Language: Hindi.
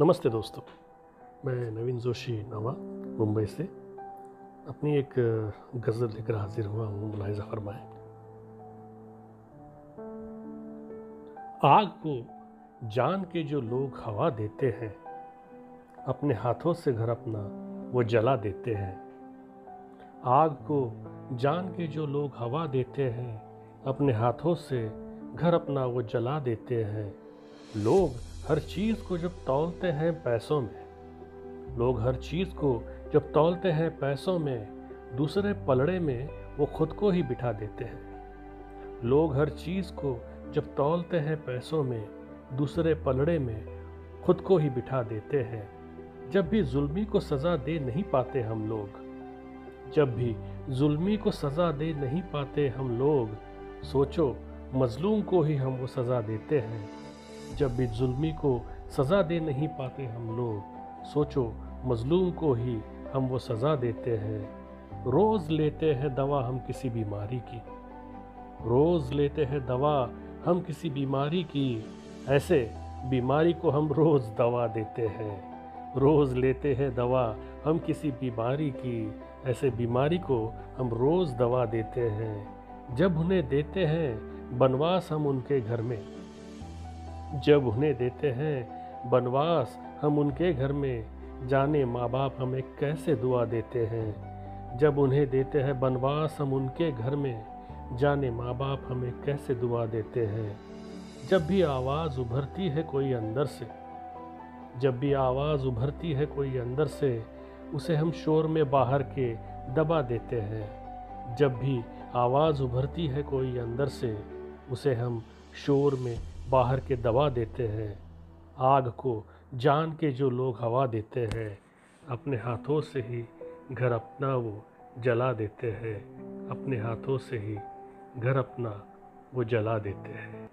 नमस्ते दोस्तों, मैं नवीन जोशी नवा, मुंबई से। अपनी एक गज़ल लेकर हाजिर हुआ हूँ मुलायजा फरमाए आग को जान के जो लोग हवा देते हैं, अपने हाथों से घर अपना वो जला देते हैं। आग को जान के जो लोग हवा देते हैं, अपने हाथों से घर अपना वो जला देते हैं। लोग हर चीज़ को जब तोलते हैं पैसों में, लोग हर चीज़ को जब तोलते हैं पैसों में, दूसरे पलड़े में वो खुद को ही बिठा देते हैं। लोग हर चीज़ को जब तोलते हैं पैसों में, दूसरे पलड़े में खुद को ही बिठा देते हैं। जब भी जुल्मी को सज़ा दे नहीं पाते हम लोग, जब भी जुल्मी को सज़ा दे नहीं पाते हम लोग, सोचो, मजलूम को ही हम वो सज़ा देते हैं। जब भी जुल्मी को सज़ा दे नहीं पाते हम लोग, सोचो मजलूम को ही हम वो सज़ा देते हैं। रोज़ लेते हैं दवा हम किसी बीमारी की। रोज़ लेते हैं दवा हम किसी बीमारी की। ऐसे बीमारी को हम रोज़ दवा देते हैं। रोज़ लेते हैं दवा हम किसी बीमारी की। ऐसे बीमारी को हम रोज़ दवा देते हैं। जब उन्हें देते हैं, बनवास हम उनके घर में। जब उन्हें देते हैं, बनवास, हम उनके घर में। जाने माँ बाप हमें कैसे दुआ देते हैं? जब उन्हें देते हैं, बनवास, हम उनके घर में। जाने माँ बाप हमें कैसे दुआ देते हैं? जब भी आवाज़ उभरती है कोई अंदर से, जब भी आवाज़ उभरती है कोई अंदर से, उसे हम शोर में बाहर के दबा देते हैं। जब भी आवाज़ उभरती है कोई अंदर से, उसे हम शोर में बाहर के दबा देते हैं। आग को जान के जो लोग हवा देते हैं, अपने हाथों से ही घर अपना वो जला देते हैं। अपने हाथों से ही घर अपना वो जला देते हैं।